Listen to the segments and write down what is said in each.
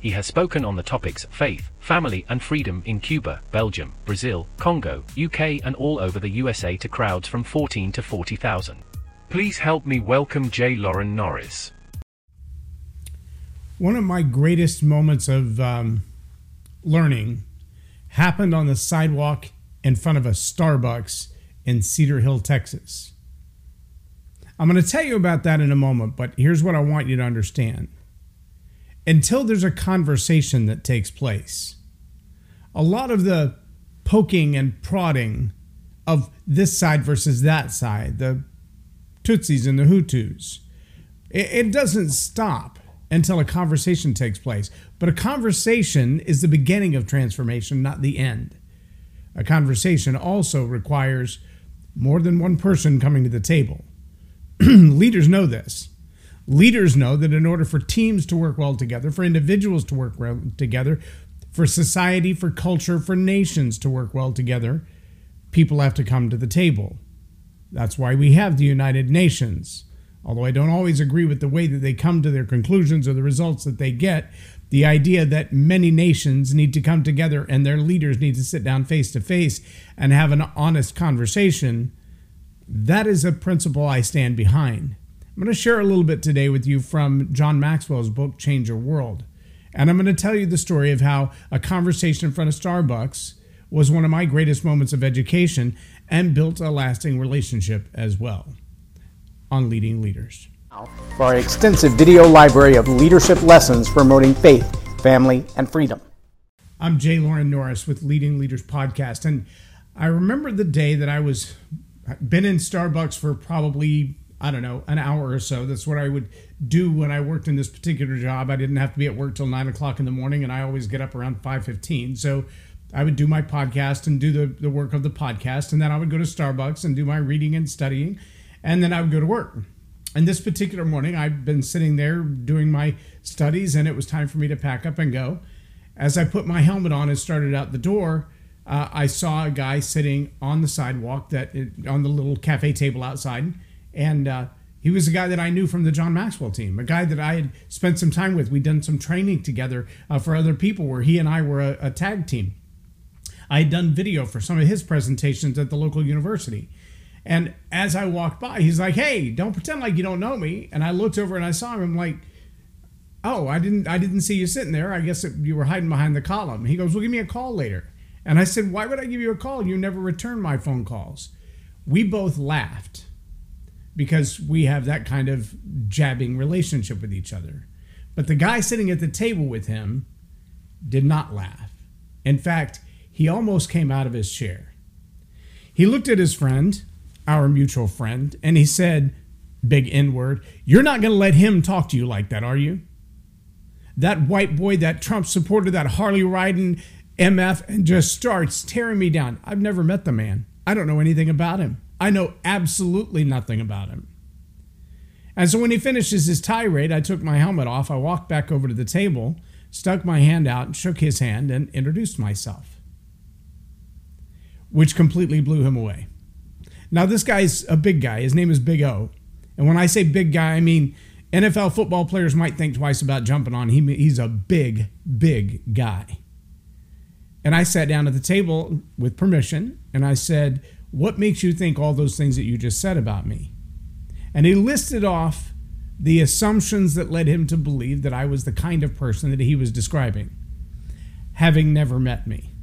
He has spoken on the topics faith, family, and freedom in Cuba, Belgium, Brazil, Congo, UK, and all over the USA to crowds from 14 to 40,000. Please help me welcome J. Loren Norris. One of my greatest moments of um, learning happened on the sidewalk in front of a Starbucks in Cedar Hill, Texas. I'm going to tell you about that in a moment, but here's what I want you to understand until there's a conversation that takes place. A lot of the poking and prodding of this side versus that side, the Tutsis and the Hutus, it, it doesn't stop until a conversation takes place. But a conversation is the beginning of transformation, not the end. A conversation also requires more than one person coming to the table. Leaders know this. Leaders know that in order for teams to work well together, for individuals to work well together, for society, for culture, for nations to work well together, people have to come to the table. That's why we have the United Nations. Although I don't always agree with the way that they come to their conclusions or the results that they get, the idea that many nations need to come together and their leaders need to sit down face to face and have an honest conversation, that is a principle I stand behind. I'm going to share a little bit today with you from John Maxwell's book, Change Your World. And I'm going to tell you the story of how a conversation in front of Starbucks was one of my greatest moments of education and built a lasting relationship as well on leading leaders. For our extensive video library of leadership lessons promoting faith, family, and freedom. I'm Jay Loren Norris with Leading Leaders Podcast. And I remember the day that I was been in Starbucks for probably I don't know, an hour or so. That's what I would do when I worked in this particular job. I didn't have to be at work till nine o'clock in the morning, and I always get up around five fifteen. So I would do my podcast and do the, the work of the podcast, and then I would go to Starbucks and do my reading and studying, and then I would go to work. And this particular morning, I'd been sitting there doing my studies, and it was time for me to pack up and go. As I put my helmet on and started out the door, uh, I saw a guy sitting on the sidewalk that on the little cafe table outside and uh, he was a guy that I knew from the John Maxwell team, a guy that I had spent some time with. We'd done some training together uh, for other people where he and I were a, a tag team. I had done video for some of his presentations at the local university. And as I walked by, he's like, "Hey, don't pretend like you don't know me." And I looked over and I saw him. I'm like, "Oh, I didn't, I didn't see you sitting there. I guess it, you were hiding behind the column." He goes, "Well, give me a call later." And I said, "Why would I give you a call? You never return my phone calls." We both laughed because we have that kind of jabbing relationship with each other. But the guy sitting at the table with him did not laugh. In fact, he almost came out of his chair. He looked at his friend, our mutual friend, and he said, big N word, You're not going to let him talk to you like that, are you? That white boy, that Trump supporter, that Harley riding MF, and just starts tearing me down. I've never met the man. I don't know anything about him. I know absolutely nothing about him. And so when he finishes his tirade, I took my helmet off, I walked back over to the table, stuck my hand out, shook his hand, and introduced myself, which completely blew him away. Now, this guy's a big guy. His name is Big O. And when I say big guy, I mean NFL football players might think twice about jumping on him. He's a big, big guy. And I sat down at the table with permission and I said, what makes you think all those things that you just said about me? And he listed off the assumptions that led him to believe that I was the kind of person that he was describing, having never met me.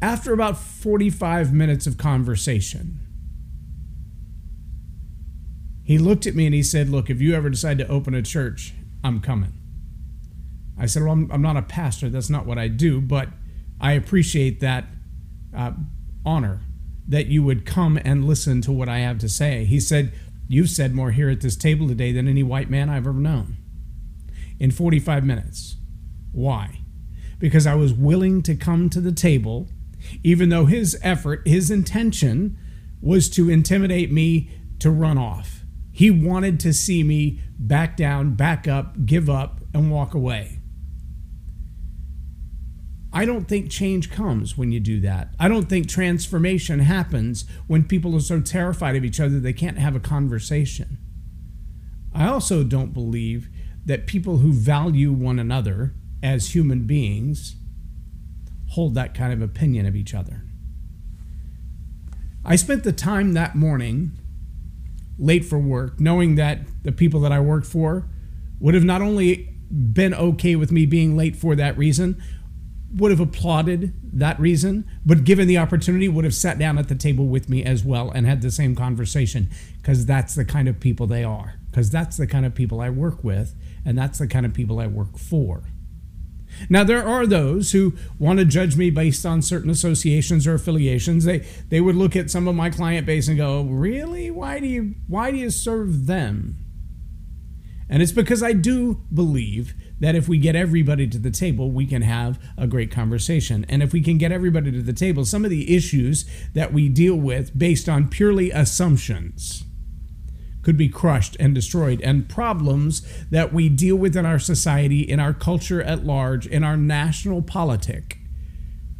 After about 45 minutes of conversation, he looked at me and he said, Look, if you ever decide to open a church, I'm coming. I said, Well, I'm, I'm not a pastor. That's not what I do, but I appreciate that uh, honor that you would come and listen to what I have to say. He said, You've said more here at this table today than any white man I've ever known in 45 minutes. Why? Because I was willing to come to the table, even though his effort, his intention was to intimidate me to run off. He wanted to see me back down, back up, give up, and walk away. I don't think change comes when you do that. I don't think transformation happens when people are so terrified of each other they can't have a conversation. I also don't believe that people who value one another as human beings hold that kind of opinion of each other. I spent the time that morning late for work, knowing that the people that I worked for would have not only been okay with me being late for that reason, would have applauded that reason, but given the opportunity, would have sat down at the table with me as well and had the same conversation because that's the kind of people they are. Because that's the kind of people I work with, and that's the kind of people I work for. Now there are those who want to judge me based on certain associations or affiliations. They they would look at some of my client base and go, "Really? Why do you why do you serve them?" And it's because I do believe that if we get everybody to the table, we can have a great conversation. And if we can get everybody to the table, some of the issues that we deal with based on purely assumptions could be crushed and destroyed. And problems that we deal with in our society, in our culture at large, in our national politic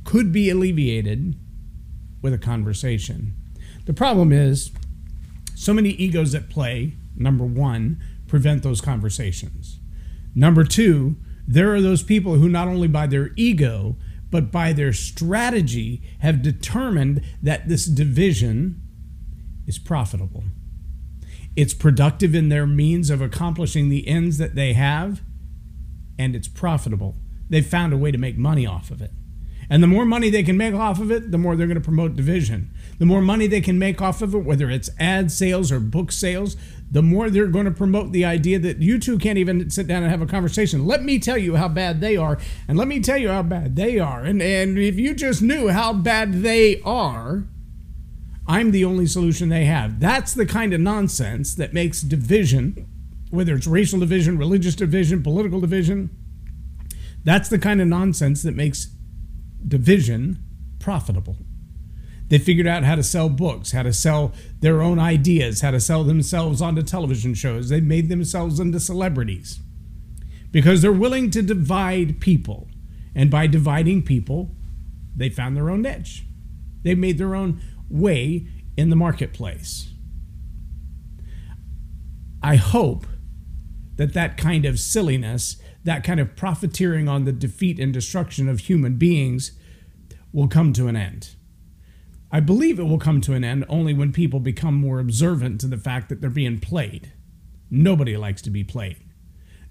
could be alleviated with a conversation. The problem is so many egos at play, number one, prevent those conversations. Number two, there are those people who not only by their ego, but by their strategy have determined that this division is profitable. It's productive in their means of accomplishing the ends that they have, and it's profitable. They've found a way to make money off of it. And the more money they can make off of it, the more they're going to promote division. The more money they can make off of it, whether it's ad sales or book sales, the more they're going to promote the idea that you two can't even sit down and have a conversation. Let me tell you how bad they are, and let me tell you how bad they are. And, and if you just knew how bad they are, I'm the only solution they have. That's the kind of nonsense that makes division, whether it's racial division, religious division, political division, that's the kind of nonsense that makes division profitable. They figured out how to sell books, how to sell their own ideas, how to sell themselves onto television shows. They made themselves into celebrities because they're willing to divide people. And by dividing people, they found their own niche. They made their own way in the marketplace. I hope that that kind of silliness, that kind of profiteering on the defeat and destruction of human beings will come to an end. I believe it will come to an end only when people become more observant to the fact that they're being played. Nobody likes to be played.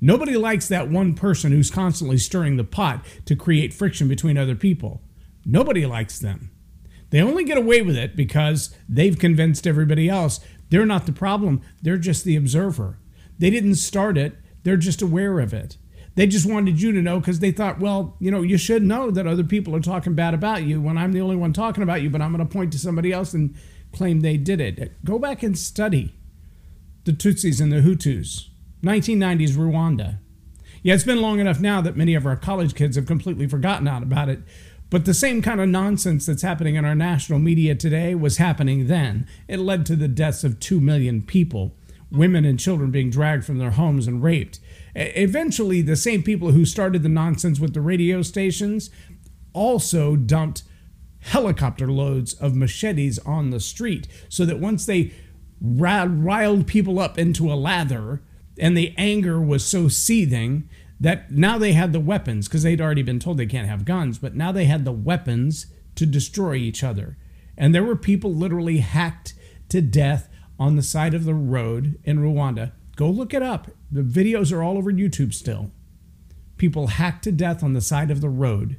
Nobody likes that one person who's constantly stirring the pot to create friction between other people. Nobody likes them. They only get away with it because they've convinced everybody else they're not the problem, they're just the observer. They didn't start it, they're just aware of it. They just wanted you to know because they thought, well, you know, you should know that other people are talking bad about you when I'm the only one talking about you, but I'm going to point to somebody else and claim they did it. Go back and study the Tutsis and the Hutus. 1990s Rwanda. Yeah, it's been long enough now that many of our college kids have completely forgotten out about it. But the same kind of nonsense that's happening in our national media today was happening then. It led to the deaths of 2 million people, women and children being dragged from their homes and raped. Eventually, the same people who started the nonsense with the radio stations also dumped helicopter loads of machetes on the street so that once they riled people up into a lather and the anger was so seething that now they had the weapons because they'd already been told they can't have guns, but now they had the weapons to destroy each other. And there were people literally hacked to death on the side of the road in Rwanda. Go look it up. The videos are all over YouTube still. People hacked to death on the side of the road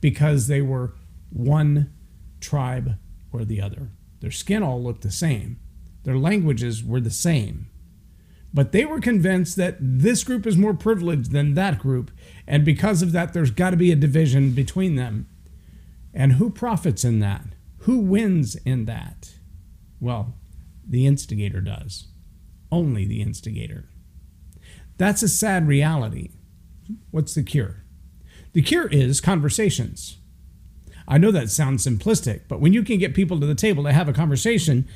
because they were one tribe or the other. Their skin all looked the same, their languages were the same. But they were convinced that this group is more privileged than that group, and because of that, there's got to be a division between them. And who profits in that? Who wins in that? Well, the instigator does. Only the instigator. That's a sad reality. What's the cure? The cure is conversations. I know that sounds simplistic, but when you can get people to the table to have a conversation,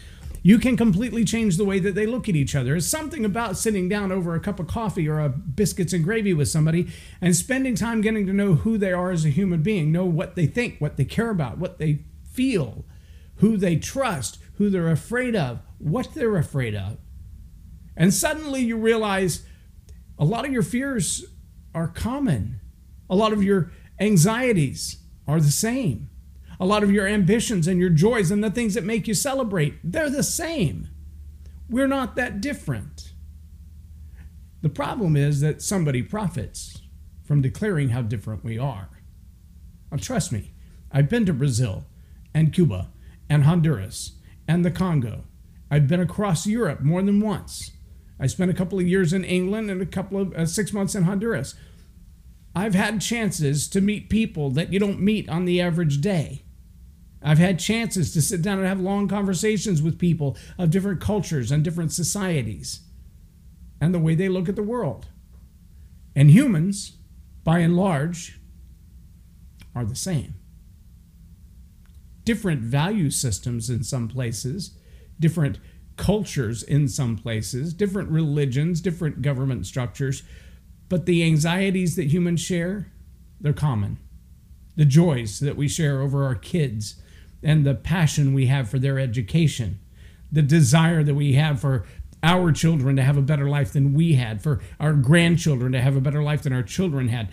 you can completely change the way that they look at each other. It's something about sitting down over a cup of coffee or a biscuits and gravy with somebody and spending time getting to know who they are as a human being, know what they think, what they care about, what they feel, who they trust, who they're afraid of, what they're afraid of. And suddenly you realize A lot of your fears are common. A lot of your anxieties are the same. A lot of your ambitions and your joys and the things that make you celebrate, they're the same. We're not that different. The problem is that somebody profits from declaring how different we are. Now, trust me, I've been to Brazil and Cuba and Honduras and the Congo. I've been across Europe more than once. I spent a couple of years in England and a couple of uh, six months in Honduras. I've had chances to meet people that you don't meet on the average day. I've had chances to sit down and have long conversations with people of different cultures and different societies and the way they look at the world. And humans, by and large, are the same. Different value systems in some places, different cultures in some places, different religions, different government structures, but the anxieties that humans share, they're common. The joys that we share over our kids and the passion we have for their education, the desire that we have for our children to have a better life than we had, for our grandchildren to have a better life than our children had.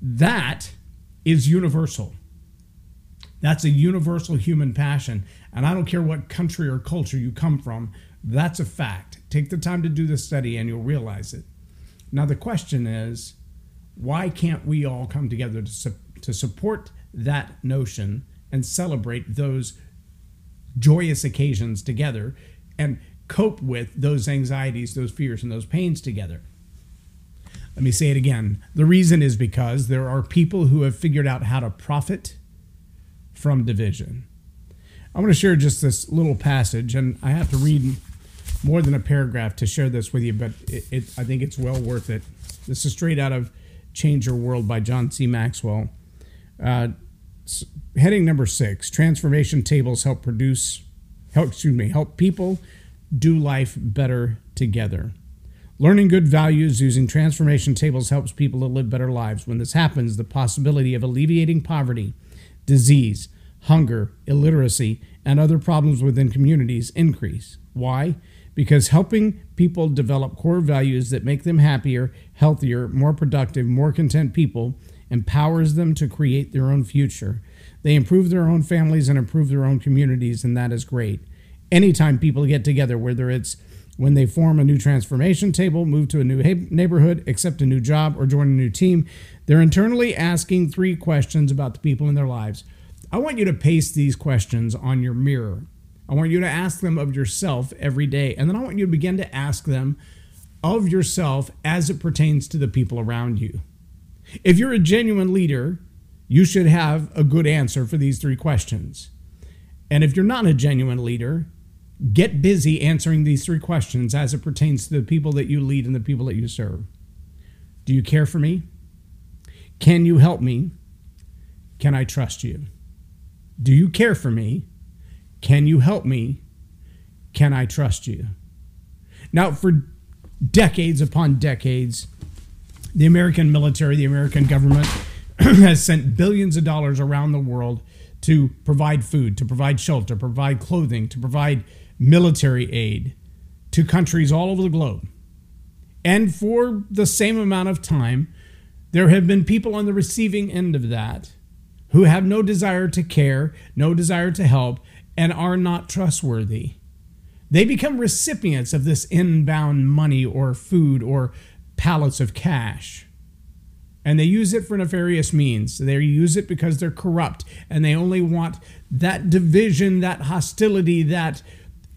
That is universal. That's a universal human passion. And I don't care what country or culture you come from, that's a fact. Take the time to do the study and you'll realize it. Now, the question is why can't we all come together to, su- to support that notion and celebrate those joyous occasions together and cope with those anxieties, those fears, and those pains together? Let me say it again. The reason is because there are people who have figured out how to profit from division. I want to share just this little passage, and I have to read more than a paragraph to share this with you, but it, it, I think it's well worth it. This is straight out of Change Your World by John C. Maxwell. Uh, heading number six: Transformation tables help produce, help excuse me, help people do life better together. Learning good values using transformation tables helps people to live better lives. When this happens, the possibility of alleviating poverty, disease, hunger, illiteracy, and other problems within communities increase. Why? Because helping people develop core values that make them happier, healthier, more productive, more content people empowers them to create their own future. They improve their own families and improve their own communities, and that is great. Anytime people get together, whether it's when they form a new transformation table, move to a new neighborhood, accept a new job, or join a new team, they're internally asking three questions about the people in their lives. I want you to paste these questions on your mirror. I want you to ask them of yourself every day. And then I want you to begin to ask them of yourself as it pertains to the people around you. If you're a genuine leader, you should have a good answer for these three questions. And if you're not a genuine leader, get busy answering these three questions as it pertains to the people that you lead and the people that you serve. Do you care for me? Can you help me? Can I trust you? Do you care for me? Can you help me? Can I trust you? Now, for decades upon decades, the American military, the American government has sent billions of dollars around the world to provide food, to provide shelter, provide clothing, to provide military aid to countries all over the globe. And for the same amount of time, there have been people on the receiving end of that who have no desire to care, no desire to help, and are not trustworthy. They become recipients of this inbound money or food or pallets of cash. And they use it for nefarious means. They use it because they're corrupt and they only want that division, that hostility, that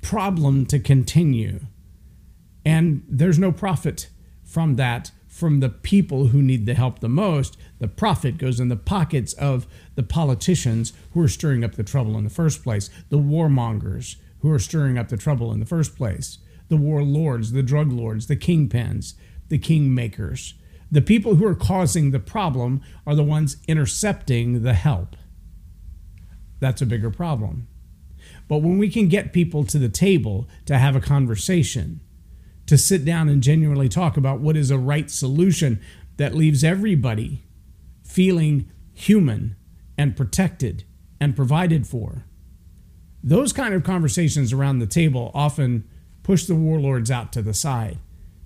problem to continue. And there's no profit from that from the people who need the help the most. The profit goes in the pockets of the politicians who are stirring up the trouble in the first place, the warmongers who are stirring up the trouble in the first place, the warlords, the drug lords, the kingpins, the kingmakers. The people who are causing the problem are the ones intercepting the help. That's a bigger problem. But when we can get people to the table to have a conversation, to sit down and genuinely talk about what is a right solution that leaves everybody feeling human and protected and provided for. Those kind of conversations around the table often push the warlords out to the side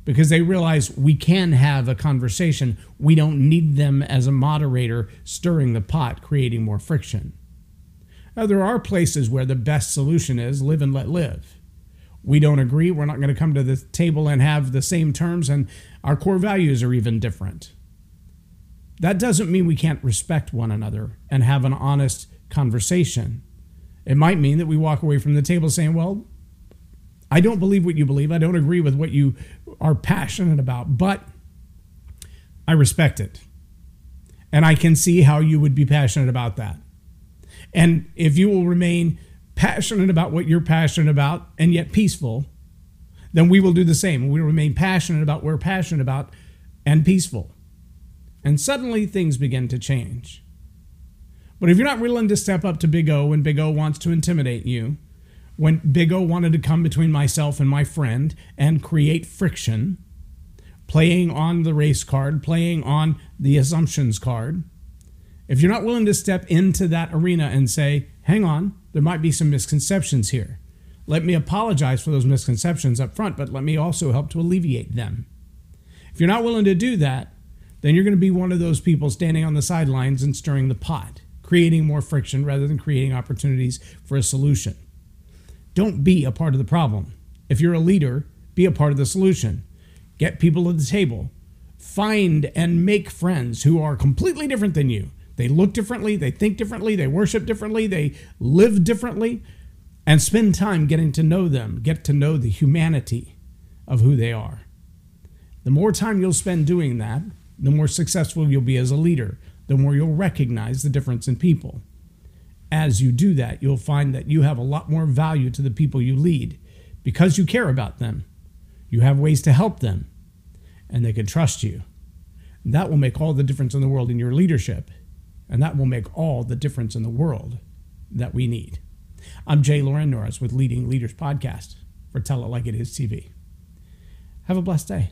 because they realize we can have a conversation. We don't need them as a moderator stirring the pot, creating more friction. Now, there are places where the best solution is live and let live. We don't agree. We're not going to come to the table and have the same terms, and our core values are even different. That doesn't mean we can't respect one another and have an honest conversation. It might mean that we walk away from the table saying, Well, I don't believe what you believe. I don't agree with what you are passionate about, but I respect it. And I can see how you would be passionate about that. And if you will remain passionate about what you're passionate about and yet peaceful, then we will do the same. We remain passionate about what we're passionate about and peaceful. And suddenly things begin to change. But if you're not willing to step up to Big O when Big O wants to intimidate you, when Big O wanted to come between myself and my friend and create friction, playing on the race card, playing on the assumptions card, if you're not willing to step into that arena and say, hang on, there might be some misconceptions here. Let me apologize for those misconceptions up front, but let me also help to alleviate them. If you're not willing to do that, then you're going to be one of those people standing on the sidelines and stirring the pot, creating more friction rather than creating opportunities for a solution. Don't be a part of the problem. If you're a leader, be a part of the solution. Get people at the table. Find and make friends who are completely different than you. They look differently, they think differently, they worship differently, they live differently, and spend time getting to know them, get to know the humanity of who they are. The more time you'll spend doing that, the more successful you'll be as a leader, the more you'll recognize the difference in people. As you do that, you'll find that you have a lot more value to the people you lead because you care about them. You have ways to help them, and they can trust you. And that will make all the difference in the world in your leadership, and that will make all the difference in the world that we need. I'm Jay Loren Norris with Leading Leaders Podcast for Tell It Like It Is TV. Have a blessed day.